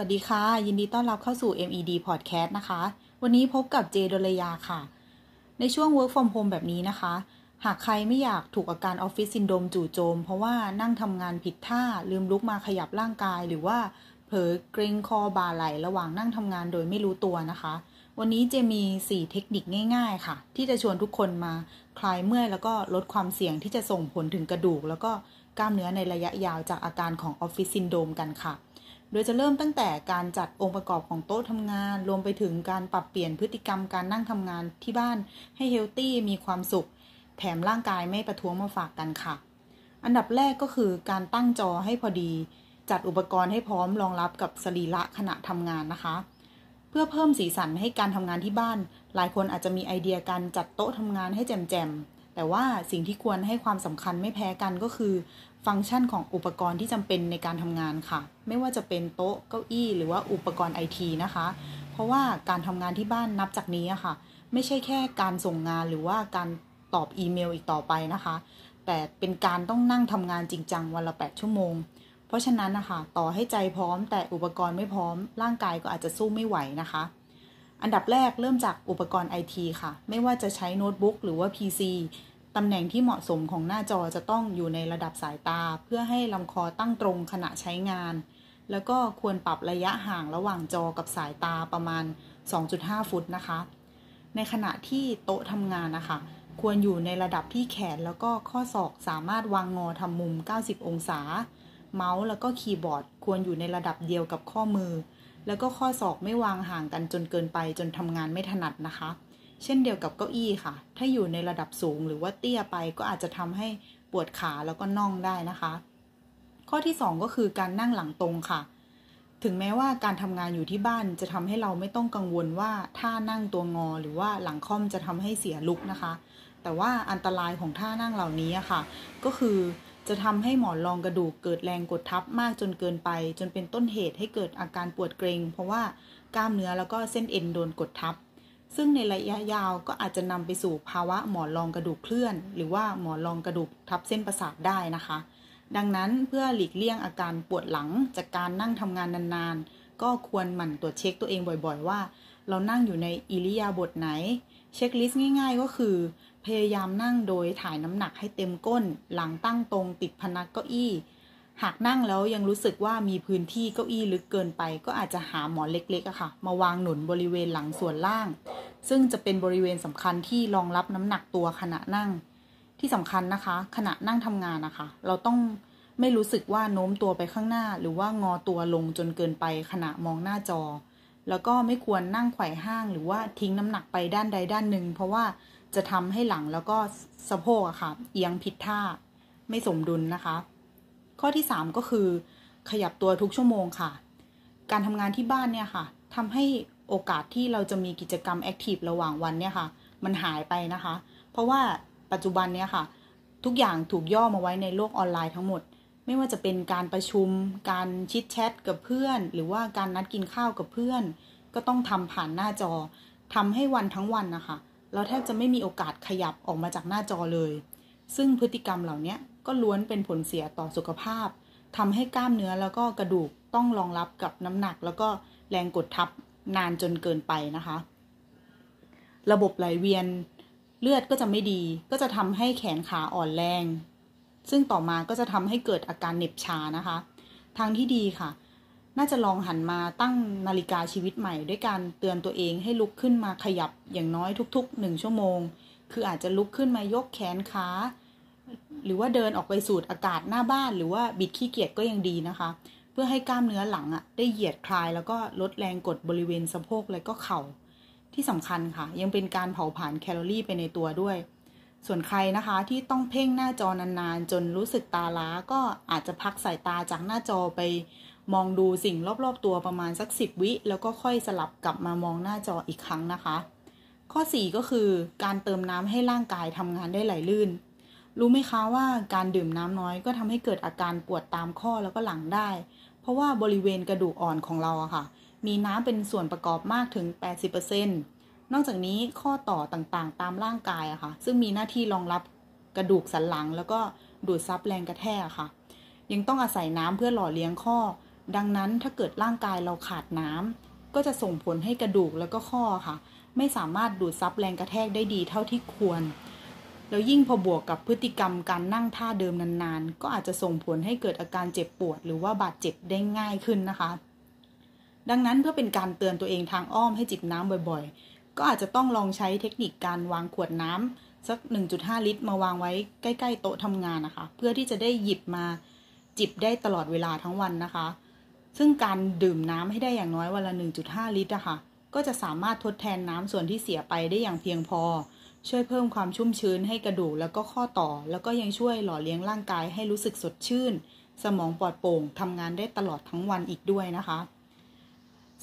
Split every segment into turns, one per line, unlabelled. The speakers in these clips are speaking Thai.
วัสดีค่ะ ยินดีต้อนรับเข้าสู่ MED Podcast นะคะ วันนี้พบกับเจดลยาค่ะ ในช่วง Work from Home แบบนี้นะคะ หากใครไม่อยากถูกอาการออฟฟิศซินโดมจู่โจม เพราะว่านั่งทำงานผิดท่าลืมลุกมาขยับร่างกาย หรือว่าเผลอเกรงคอบ่าไหลระหว่างนั่งทำงานโดยไม่รู้ตัวนะคะ วันนี้เจมี 4 เทคนิคง่าย ๆ ค่ะ ที่จะชวนทุกคนมาคลายเมื่อยแล้วก็ลดความเสี่ยงที่จะส่งผลถึงกระดูก แล้วก็กล้ามเนื้อในระยะยาวจากอาการของออฟฟิศซินโดรมกันค่ะ โดยจะเริ่มตั้งแต่การจัดองค์ประกอบของโต๊ะทำงาน รวมไปถึงการปรับเปลี่ยนพฤติกรรมการนั่งทำงานที่บ้านให้ healthy มีความสุข แถมร่างกายไม่ประท้วงมาฝากกันค่ะ อันดับแรกก็คือการตั้งจอให้พอดี จัดอุปกรณ์ให้พร้อมรองรับกับสรีระขณะทำงานนะคะ เพื่อเพิ่มสีสันให้การทำงานที่บ้าน หลายคนอาจจะมีไอเดียการจัดโต๊ะทำงานให้แจ่มๆ แต่ว่าสิ่งที่ควรให้ความสำคัญไม่แพ้กันก็คือ ฟังก์ชันของอุปกรณ์ที่จำเป็นในการทำงานค่ะ ไม่ว่าจะเป็นโต๊ะเก้าอี้หรือว่าอุปกรณ์ไอทีนะคะ เพราะว่าการทำงานที่บ้านนับจากนี้ค่ะ ไม่ใช่แค่การส่งงานหรือว่าการตอบอีเมลอีกต่อไปนะคะ แต่เป็นการต้องนั่งทำงานจริงจังวันละ 8 ชั่วโมง เพราะฉะนั้นนะคะต่อให้ใจพร้อมแต่อุปกรณ์ไม่พร้อม ร่างกายก็อาจจะสู้ไม่ไหวนะคะอันดับแรกเริ่มจากอุปกรณ์ไอทีค่ะ ไม่ว่าจะใช้โน้ตบุ๊กหรือว่า PC ตำแหน่งที่เหมาะสมของหน้าจอจะต้องอยู่ในระดับสายตา เพื่อให้ลำคอตั้งตรงขณะใช้งาน แล้วก็ควรปรับระยะห่างระหว่างจอกับสายตาประมาณ 2.5 ฟุตนะคะ ในขณะที่โต๊ะทำงานนะคะ ควรอยู่ในระดับที่แขนแล้วก็ข้อศอกสามารถวางงอทำมุม 90 องศา เมาส์แล้วก็คีย์บอร์ด ควรอยู่ในระดับเดียวกับข้อมือ แล้วก็ข้อศอกไม่วางห่างกันจนเกินไปจนทำงานไม่ถนัดนะคะ เช่นเดียวกับเก้าอี้ค่ะ ถ้าอยู่ในระดับสูงหรือว่าเตี้ยไปก็อาจจะทำให้ปวดขาแล้วก็น่องได้นะคะ ข้อที่ 2 ก็คือการนั่งหลังตรงค่ะ ถึงแม้ว่าการทำงานอยู่ที่บ้านจะทำให้เราไม่ต้องกังวลว่าท่านั่งตัวงอหรือว่าหลังค่อมจะทำให้เสียลุกนะคะ แต่ว่าอันตรายของท่านั่งเหล่านี้ค่ะ ก็คือจะทำให้หมอนรองกระดูกเกิดแรงกดทับมากจนเกินไป จนเป็นต้นเหตุให้เกิดอาการปวดเกรง เพราะว่ากล้ามเนื้อแล้วก็เส้นเอ็นโดนกดทับ ซึ่งในระยะยาวก็อาจจะนำไปสู่ภาวะหมอนรองกระดูกเคลื่อน หรือว่าหมอนรองกระดูกทับเส้นประสาทได้นะคะ ดังนั้นเพื่อหลีกเลี่ยงอาการปวดหลังจากการนั่งทำงานนานๆ ก็ควรหมั่นตรวจเช็คตัวเองบ่อยๆ ว่า เรานั่งอยู่ในอิริยาบถไหน เช็คลิสต์ง่าย ๆ ก็คือ พยายามนั่งโดยถ่ายน้ำหนักให้เต็มก้น หลังตั้งตรงติดพนักเก้าอี้ หากนั่งแล้วยังรู้สึกว่ามีพื้นที่เก้าอี้ลึกเกินไป ก็อาจจะหาหมอนเล็กๆอะค่ะ มาวางหนุนบริเวณหลังส่วนล่าง ซึ่งจะเป็นบริเวณสำคัญที่รองรับน้ำหนักตัวขณะนั่ง ที่สำคัญนะคะ ขณะนั่งทำงานนะคะ เราต้องไม่รู้สึกว่าโน้มตัวไปข้างหน้า หรือว่างอตัวลงจนเกินไปขณะมองหน้าจอ แล้วก็ไม่ควรนั่งไขว่ห้าง หรือว่าทิ้งน้ำหนักไปด้านใดด้านหนึ่ง เพราะว่าจะทำให้หลังแล้วก็สะโพกอะค่ะ เอียงผิดท่า ไม่สมดุลนะคะ ข้อที่ 3 ก็คือขยับตัวทุกชั่วโมงค่ะ การทำงานที่บ้านเนี่ยค่ะทำให้โอกาสที่เราจะมีกิจกรรมแอคทีฟระหว่างวันเนี่ยค่ะ มันหายไปนะคะ เพราะว่าปัจจุบันเนี่ยค่ะ ทุกอย่างถูกย่อมาไว้ในโลกออนไลน์ทั้งหมด ไม่ว่าจะเป็นการประชุม การชิดแชทกับเพื่อน หรือว่าการนัดกินข้าวกับเพื่อน ก็ต้องทำผ่านหน้าจอทำให้วันทั้งวันนะคะ เราแทบจะไม่มีโอกาสขยับออกมาจากหน้าจอเลย ซึ่งพฤติกรรมเหล่านี้ก็ล้วนเป็นผลเสียต่อสุขภาพทำให้กล้ามเนื้อแล้วก็กระดูกต้องรองรับกับน้ำหนัก แล้วก็แรงกดทับนานจนเกินไปนะคะ ระบบไหลเวียนเลือดก็จะไม่ดี ก็จะทำให้แขนขาอ่อนแรง ซึ่งต่อมาก็จะทำให้เกิดอาการเหน็บชานะคะ ทางที่ดีค่ะ น่าจะลองหันมาตั้งนาฬิกาชีวิตใหม่ ด้วยการเตือนตัวเองให้ลุกขึ้นมาขยับอย่างน้อยทุกๆหนึ่งชั่วโมง คืออาจจะลุกขึ้นมายกแขนขา หรือว่าเดินออกไปสูดอากาศหน้าบ้าน หรือว่าบิดขี้เกียจก็ยังดีนะคะ เพื่อให้กล้ามเนื้อหลังอะ่ะได้เหยียดคลายแล้วก็ลดแรงกดบริเวณสะโพกและก็เข่า ที่สำคัญค่ะ ยังเป็นการเผาผลาญแคลอรี่ไปในตัวด้วยส่วนใครนะคะที่ต้องเพ่งหน้าจอนานๆ จนรู้สึกตาล้าก็อาจจะพักสายตาจากหน้าจอไป มองดูสิ่งรอบๆตัวประมาณสักสิบวิ แล้วก็ค่อยสลับกลับมามองหน้าจออีกครั้งนะคะ ข้อ 4 ก็คือการเติมน้ำให้ร่างกายทำงานได้ไหลลื่น รู้ไหมคะว่าการดื่มน้ำน้อยก็ทำให้เกิดอาการปวดตามข้อแล้วก็หลังได้ เพราะว่าบริเวณกระดูกอ่อนของเราอะค่ะ มีน้ำเป็นส่วนประกอบมากถึง 80%นอกจากนี้ข้อต่อต่างๆ ตามร่างกายอะค่ะ ซึ่งมีหน้าที่รองรับกระดูกสันหลัง แล้วก็ดูดซับแรงกระแทกค่ะ ยังต้องอาศัยน้ำเพื่อหล่อเลี้ยงข้อ ดังนั้นถ้าเกิดร่างกายเราขาดน้ำก็จะส่งผลให้กระดูกแล้วก็ข้อค่ะ ไม่สามารถดูดซับแรงกระแทกได้ดีเท่าที่ควร แล้วยิ่งพอบวกกับพฤติกรรมการนั่งท่าเดิมนานๆ ก็อาจจะส่งผลให้เกิดอาการเจ็บปวด หรือว่าบาดเจ็บได้ง่ายขึ้นนะคะ ดังนั้นเพื่อเป็นการเตือนตัวเองทางอ้อมให้จิบน้ำบ่อยๆ ก็อาจจะต้องลองใช้เทคนิคการวางขวดน้ำสัก 1.5 ลิตร มาวางไว้ใกล้ ๆ โต๊ะทำงานนะคะ เพื่อที่จะได้หยิบมาจิบได้ตลอดเวลาทั้งวันนะคะ ซึ่งการดื่มน้ำให้ได้อย่างน้อยวันละ 1.5 ลิตรอะค่ะ ก็จะสามารถทดแทนน้ำส่วนที่เสียไปได้อย่างเพียงพอ ช่วยเพิ่มความชุ่มชื้นให้กระดูกแล้วก็ข้อต่อ แล้วก็ยังช่วยหล่อเลี้ยงร่างกายให้รู้สึกสดชื่น สมองปลอดโปร่งทำงานได้ตลอดทั้งวันอีกด้วยนะคะ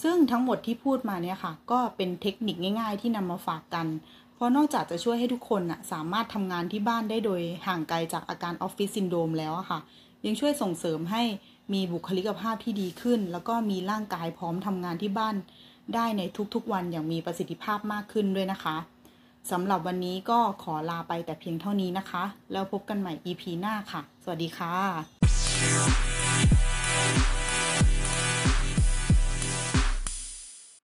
ซึ่งทั้งหมดที่พูดมาเนี่ยค่ะ ก็เป็นเทคนิคง่าย ๆ ที่นำมาฝากกัน เพราะนอกจากจะช่วยให้ทุกคนนะสามารถทำงานที่บ้านได้โดยห่างไกลจากอาการออฟฟิศซินโดรมแล้วอะค่ะ ยังช่วยส่งเสริมให้ มีบุคลิกภาพที่ดีขึ้น แล้วก็มีร่างกายพร้อมทำงานที่บ้านได้ในทุกๆวันอย่างมีประสิทธิภาพมากขึ้นด้วยนะคะสำหรับวันนี้ก็ขอลาไปแต่เพียงเท่านี้นะคะ แล้วพบกันใหม่ EP หน้าค่ะ สวัสดีค่ะ